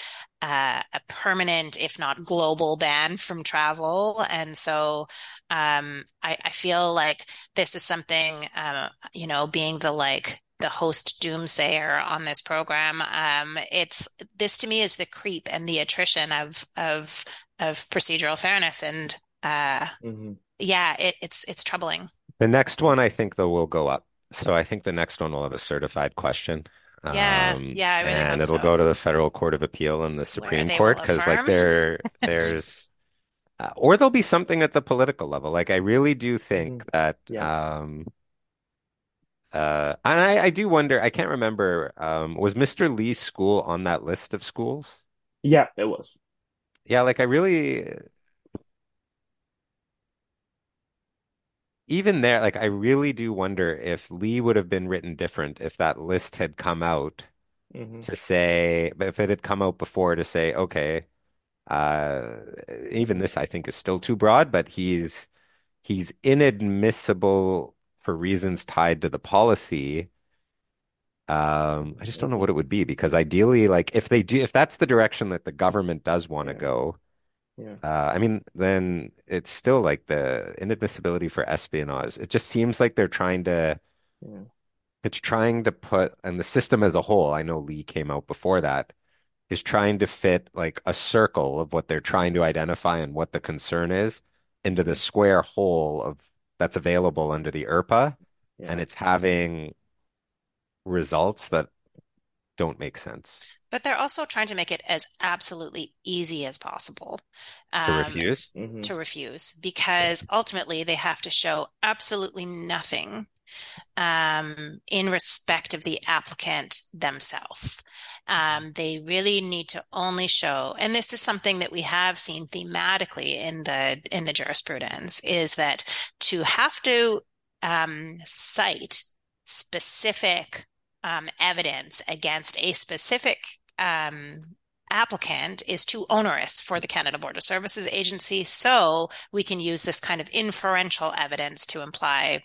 uh, a permanent, if not global, ban from travel. And so um, I, I, feel like this is something, uh, you know, being the like the host doomsayer on this program. Um, it's this to me is the creep and the attrition of of of procedural fairness, and uh, mm-hmm. yeah, it, it's it's troubling. The next one, I think, though, will go up. So I think the next one will have a certified question. Yeah, um, yeah, I really and it'll so. go to the federal court of appeal and the Supreme Court because, like, there, there's, uh, or there'll be something at the political level. Like, I really do think mm-hmm. that, yeah. um, uh, and I, I do wonder. I can't remember. Um, was Mr. Li's school on that list of schools? Yeah, it was. Yeah, like I really, even there, like I really do wonder if Li would have been written different if that list had come out mm-hmm. to say, but if it had come out before to say, okay, uh, even this I think is still too broad, but he's he's inadmissible for reasons tied to the policy. Um, I just don't know what it would be because ideally, like if they do, if that's the direction that the government does want to yeah. go, yeah. Uh, I mean, then it's still like the inadmissibility for espionage. It just seems like they're trying to, yeah. it's trying to put, and the system as a whole, I know Li came out before that, is trying to fit like a circle of what they're trying to identify and what the concern is into the square hole of that's available under the IRPA, yeah. and it's having results that don't make sense. But they're also trying to make it as absolutely easy as possible um, to refuse. Mm-hmm. To refuse, because ultimately they have to show absolutely nothing um, in respect of the applicant themselves. Um, they really need to only show, and this is something that we have seen thematically in the in the jurisprudence, is that to have to um, cite specific um, evidence against a specific um, applicant is too onerous for the Canada Border Services Agency. So we can use this kind of inferential evidence to imply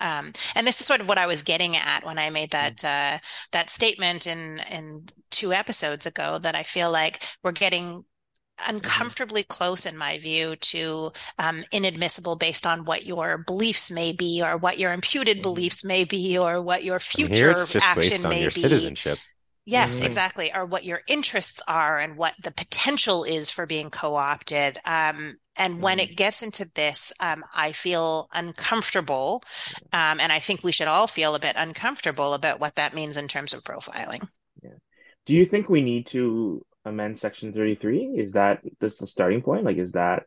um, and this is sort of what I was getting at when I made that uh, that statement in in two episodes ago. That I feel like we're getting uncomfortably close, in my view, to um, inadmissible based on what your beliefs may be, or what your imputed mm-hmm. beliefs may be, or what your future action may be. Citizenship. Yes, exactly. Or what your interests are and what the potential is for being co-opted. Um, and when it gets into this, um, I feel uncomfortable. Um, and I think we should all feel a bit uncomfortable about what that means in terms of profiling. Do you think we need to amend Section 33? Is that this the starting point? Like, is that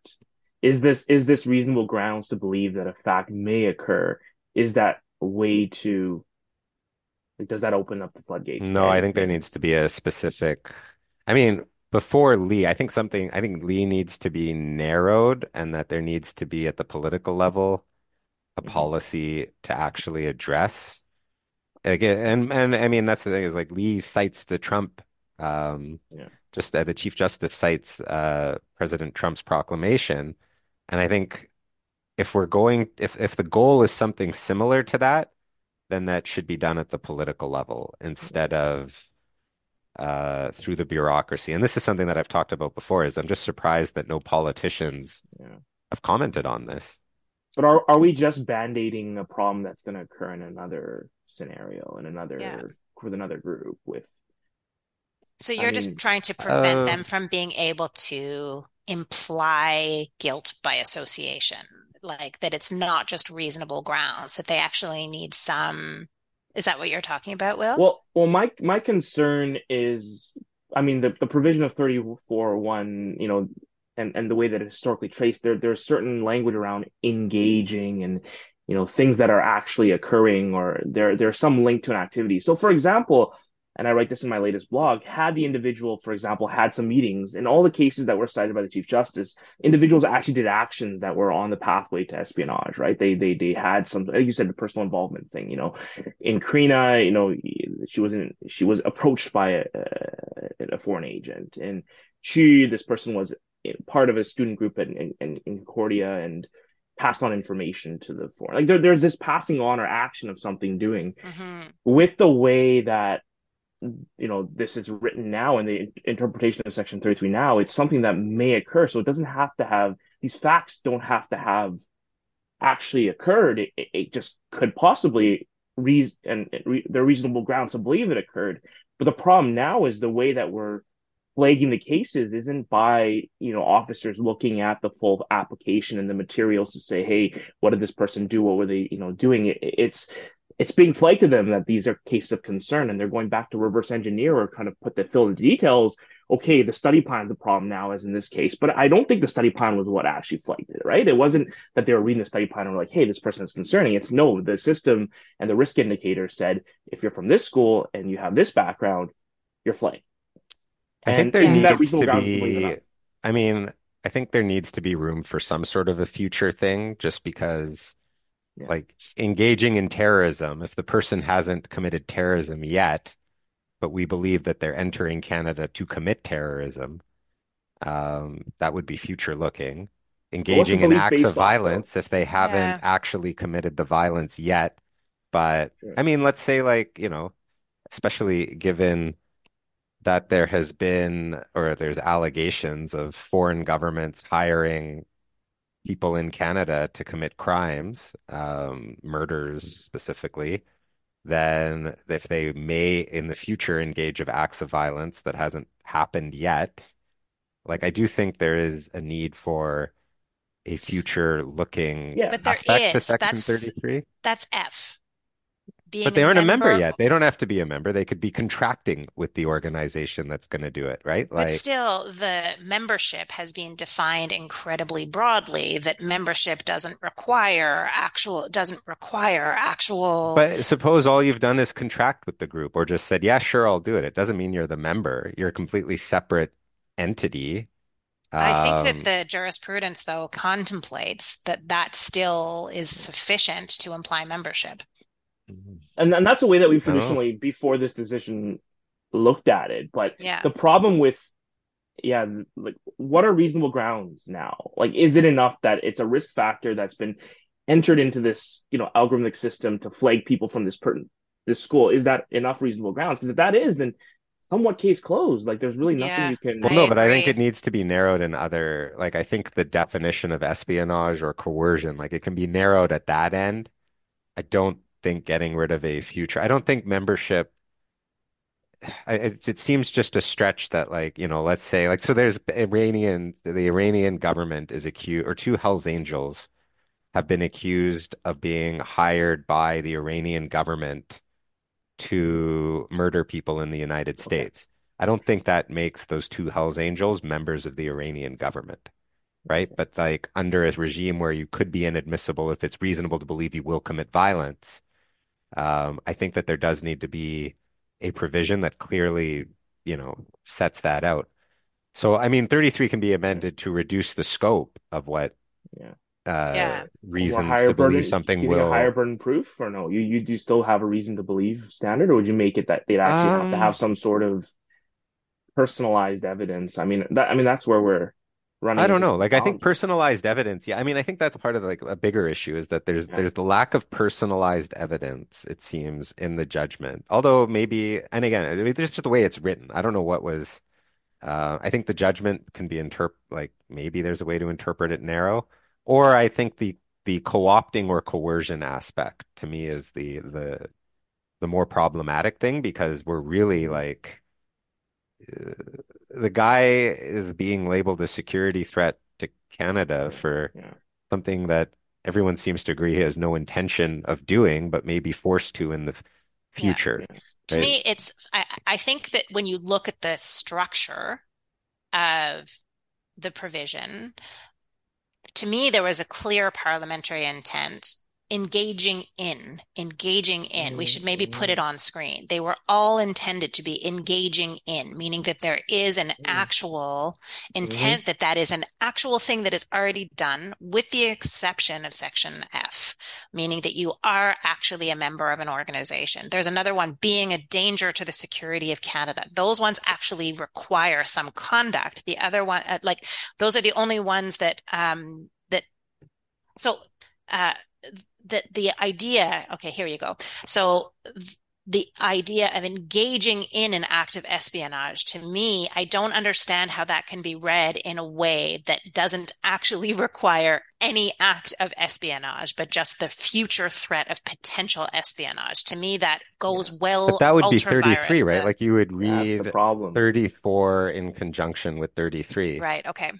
is this is this reasonable grounds to believe that a fact may occur? Is that a way to like does that open up the floodgates? No, I think there needs to be a specific. I mean, before Li, I think something, I think Li needs to be narrowed and that there needs to be at the political level a Mhm. policy to actually address. Again, and and I mean that's the thing is like Li cites the Trump um Yeah. just uh, the Chief Justice cites uh President Trump's proclamation and I think if we're going if if the goal is something similar to that then that should be done at the political level instead of uh through the bureaucracy and this is something that I've talked about before is I'm just surprised that no politicians Yeah. have commented on this But are are we just band-aiding a problem that's going to occur in another scenario in another Yeah. with another group with So you're just mean, trying to prevent uh, them from being able to imply guilt by association, like that it's not just reasonable grounds, that they actually need some. Is that what you're talking about, Will? Well, well, my my concern is, I mean, the, the provision of 34.1, you know, and, and the way that it's historically traced, there there's certain language around engaging and, you know, things that are actually occurring or there there's some link to an activity. So, for example, and I write this in my latest blog, had the individual, for example, had some meetings in all the cases that were cited by the Chief Justice, individuals actually did actions that were on the pathway to espionage, right? They they they had some, like you said, the personal involvement thing, you know. In Krina, you know, she wasn't she was approached by a, a, foreign agent, and she, this person was part of a student group in in, in Concordia and passed on information to the foreign. Like there, there's this passing on or action of something doing hmm with the way that you know this is written now and the interpretation of section 33 now it's something that may occur. So it doesn't have to have these facts don't have to have actually occurred. It, it just could possibly reason and re, there are reasonable grounds to believe it occurred. But the problem now is the way that we're flagging the cases isn't by you know officers looking at the full application and the materials to say hey what did this person do? What were they you know doing? It, it's it's being flagged to them that these are cases of concern and they're going back to reverse engineer or kind of put the fill in the details. Okay the study plan is the problem now as in this case but i don't think the study plan was what actually flagged it right? It wasn't that they were reading the study plan and were like hey this person is concerning. It's no the system and the risk indicator said if you're from this school and you have this background you're flagged. I think there needs to grounds to believe be. I mean, I think there needs to be room for some sort of a future thing just because, Yeah. like, engaging in terrorism, if the person hasn't committed terrorism yet, but we believe that they're entering Canada to commit terrorism, um, that would be future looking. Engaging in acts of off, though? violence if they haven't Yeah. actually committed the violence yet. But Sure. I mean, let's say, like, you know, especially given that there has been or there's allegations of foreign governments hiring people in Canada to commit crimes, um, murders specifically, then if they may in the future engage of acts of violence that hasn't happened yet, like I do think there is a need for a future looking Yeah. But there aspect to. Section That's 33. that's F. Being But they aren't a member member- yet. They don't have to be a member. They could be contracting with the organization that's going to do it, right? But still, the membership has been defined incredibly broadly that membership doesn't require actual, doesn't require actual. but suppose all you've done is contract with the group or just said, yeah, sure, I'll do it. It doesn't mean you're the member. You're a completely separate entity. I think Um, that the jurisprudence, though, contemplates that that still is sufficient to imply membership. And and that's a way that we've I don't traditionally before this decision looked at it. But Yeah. the problem with yeah like what are reasonable grounds now? Like is it enough that it's a risk factor that's been entered into this you know algorithmic system to flag people from this per this school? Is that enough reasonable grounds? Because if that is then somewhat case closed. Like there's really nothing Yeah. you can Well, I no, but I think it needs to be narrowed in other, like, I think the definition of espionage or coercion, like, it can be narrowed at that end. I don't think getting rid of a future, I don't think membership, it, it seems just a stretch that like, you know, let's say like so there's Iranian the Iranian government is accused or two Hells Angels have been accused of being hired by the Iranian government to murder people in the United States. I don't think that makes those two Hells Angels members of the Iranian government, right? But like under a regime where you could be inadmissible if it's reasonable to believe you will commit violence, um, I think that there does need to be a provision that clearly, you know, sets that out. So, I mean, 33 can be amended to reduce the scope of what Yeah. uh, Yeah. reasons higher to believe burden, something getting a will. higher burden proof or no? You you do still have a reason to believe standard, or would you make it that they'd actually have to Um, have some sort of personalized evidence? I mean that I mean that's where we're running I don't know. Like I think personalized evidence, yeah. I mean, I think that's part of like a bigger issue is that there's Yeah. there's the lack of personalized evidence, it seems, in the judgment. Although maybe, and again, I mean, there's just the way it's written. I don't know what was. Uh, I think the judgment can be interpret like maybe there's a way to interpret it narrow, or I think the the co-opting or coercion aspect to me is the the the more problematic thing because we're really like uh, the guy is being labeled a security threat to Canada for Yeah. something that everyone seems to agree he has no intention of doing, but may be forced to in the future. To right? me, it's I, I think that when you look at the structure of the provision, to me, there was a clear parliamentary intent engaging in, engaging in. We should maybe put it on screen. They were all intended to be engaging in, meaning that there is an actual intent that that is an actual thing that is already done, with the exception of section F, meaning that you are actually a member of an organization. There's another one, being a danger to the security of Canada. Those ones actually require some conduct. The other one, uh, like those are the only ones that um that so uh the the idea okay here you go so th- the idea of engaging in an act of espionage to me i don't understand how that can be read in a way that doesn't actually require any act of espionage but just the future threat of potential espionage to me that goes well But that would be 33, right? the- Like you would That's the read problem. 34 in conjunction with 33. right okay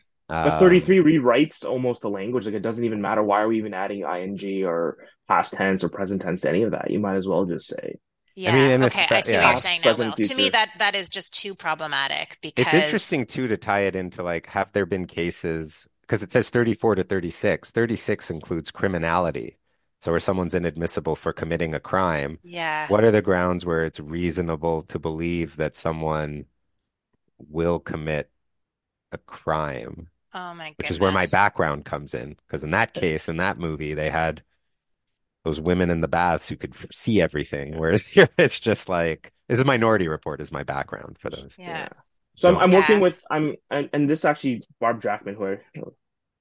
But Um, 33 rewrites almost the language. Like it doesn't even matter. Why are we even adding ing or past tense or present tense to any of that? You might as well just say. yeah I mean, in a okay spe- i see what you're saying now Present, will to me that that is just too problematic because It's interesting too to tie it into like, have there been cases, because it says 34 to 36. 36 includes criminality. So where someone's inadmissible for committing a crime, yeah what are the grounds where it's reasonable to believe that someone will commit a crime? Oh my which is where my background comes in. Because in that case, in that movie, they had those women in the baths who could see everything, whereas here it's just like this is Minority Report is my background for those. yeah So I'm, I'm working Yeah. with I'm and, and this actually Barb Jackman, who I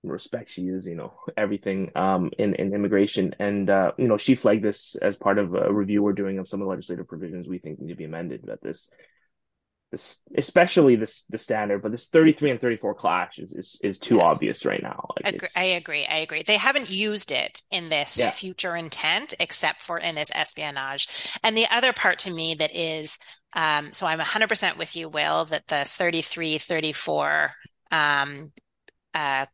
respect, she is you know everything um in in immigration, and uh you know she flagged this as part of a review we're doing of some of the legislative provisions we think need to be amended. That this this especially this the standard, but this 33 and 34 clash is is, is too Yes. obvious right now. Like Agree, I agree. I agree. They haven't used it in this Yeah. future intent except for in this espionage. And the other part to me that is, um, so I'm 100% with you, Will, that the 33, 34 um, uh,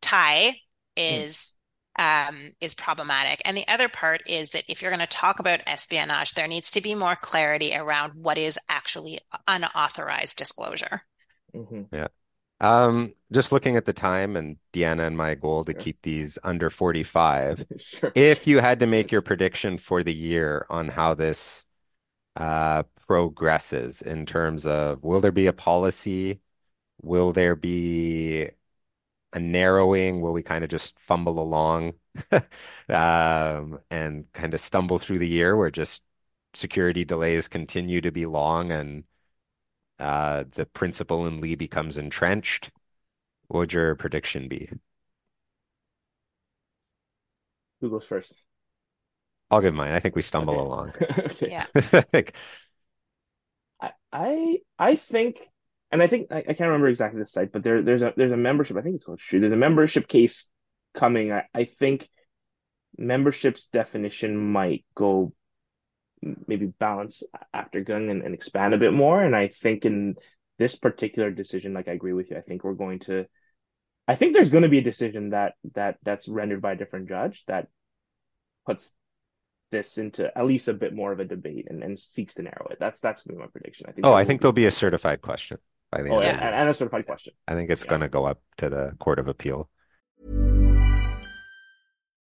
tie is um, is problematic. And the other part is that if you're going to talk about espionage, there needs to be more clarity around what is actually unauthorized disclosure. Mhm. Um, just looking at the time and Deanna and my goal to Sure. keep these under 45. Sure. If you had to make your prediction for the year on how this uh, progresses in terms of will there be a policy? Will there be a narrowing? Will we kind of just fumble along um, and kind of stumble through the year where just security delays continue to be long and uh, the principle in Li becomes entrenched? What would your prediction be? Who goes first? I'll give mine. I think we stumble Okay. along. Okay. Yeah. Like, I I I think, and I think I, I can't remember exactly the site, but there there's a there's a membership. I think it's called true. There's a membership case coming. I, I think membership's definition might go maybe balance after gung and, and expand a bit more. And I think in this particular decision, like I agree with you, I think we're going to I think there's going to be a decision that that that's rendered by a different judge that puts this into at least a bit more of a debate and, and seeks to narrow it. That's that's going to be my prediction. I think. Oh, I think be... there'll be a certified question by the oh, end. And, and, a certified question. I think it's yeah. going to go up to the Court of Appeal.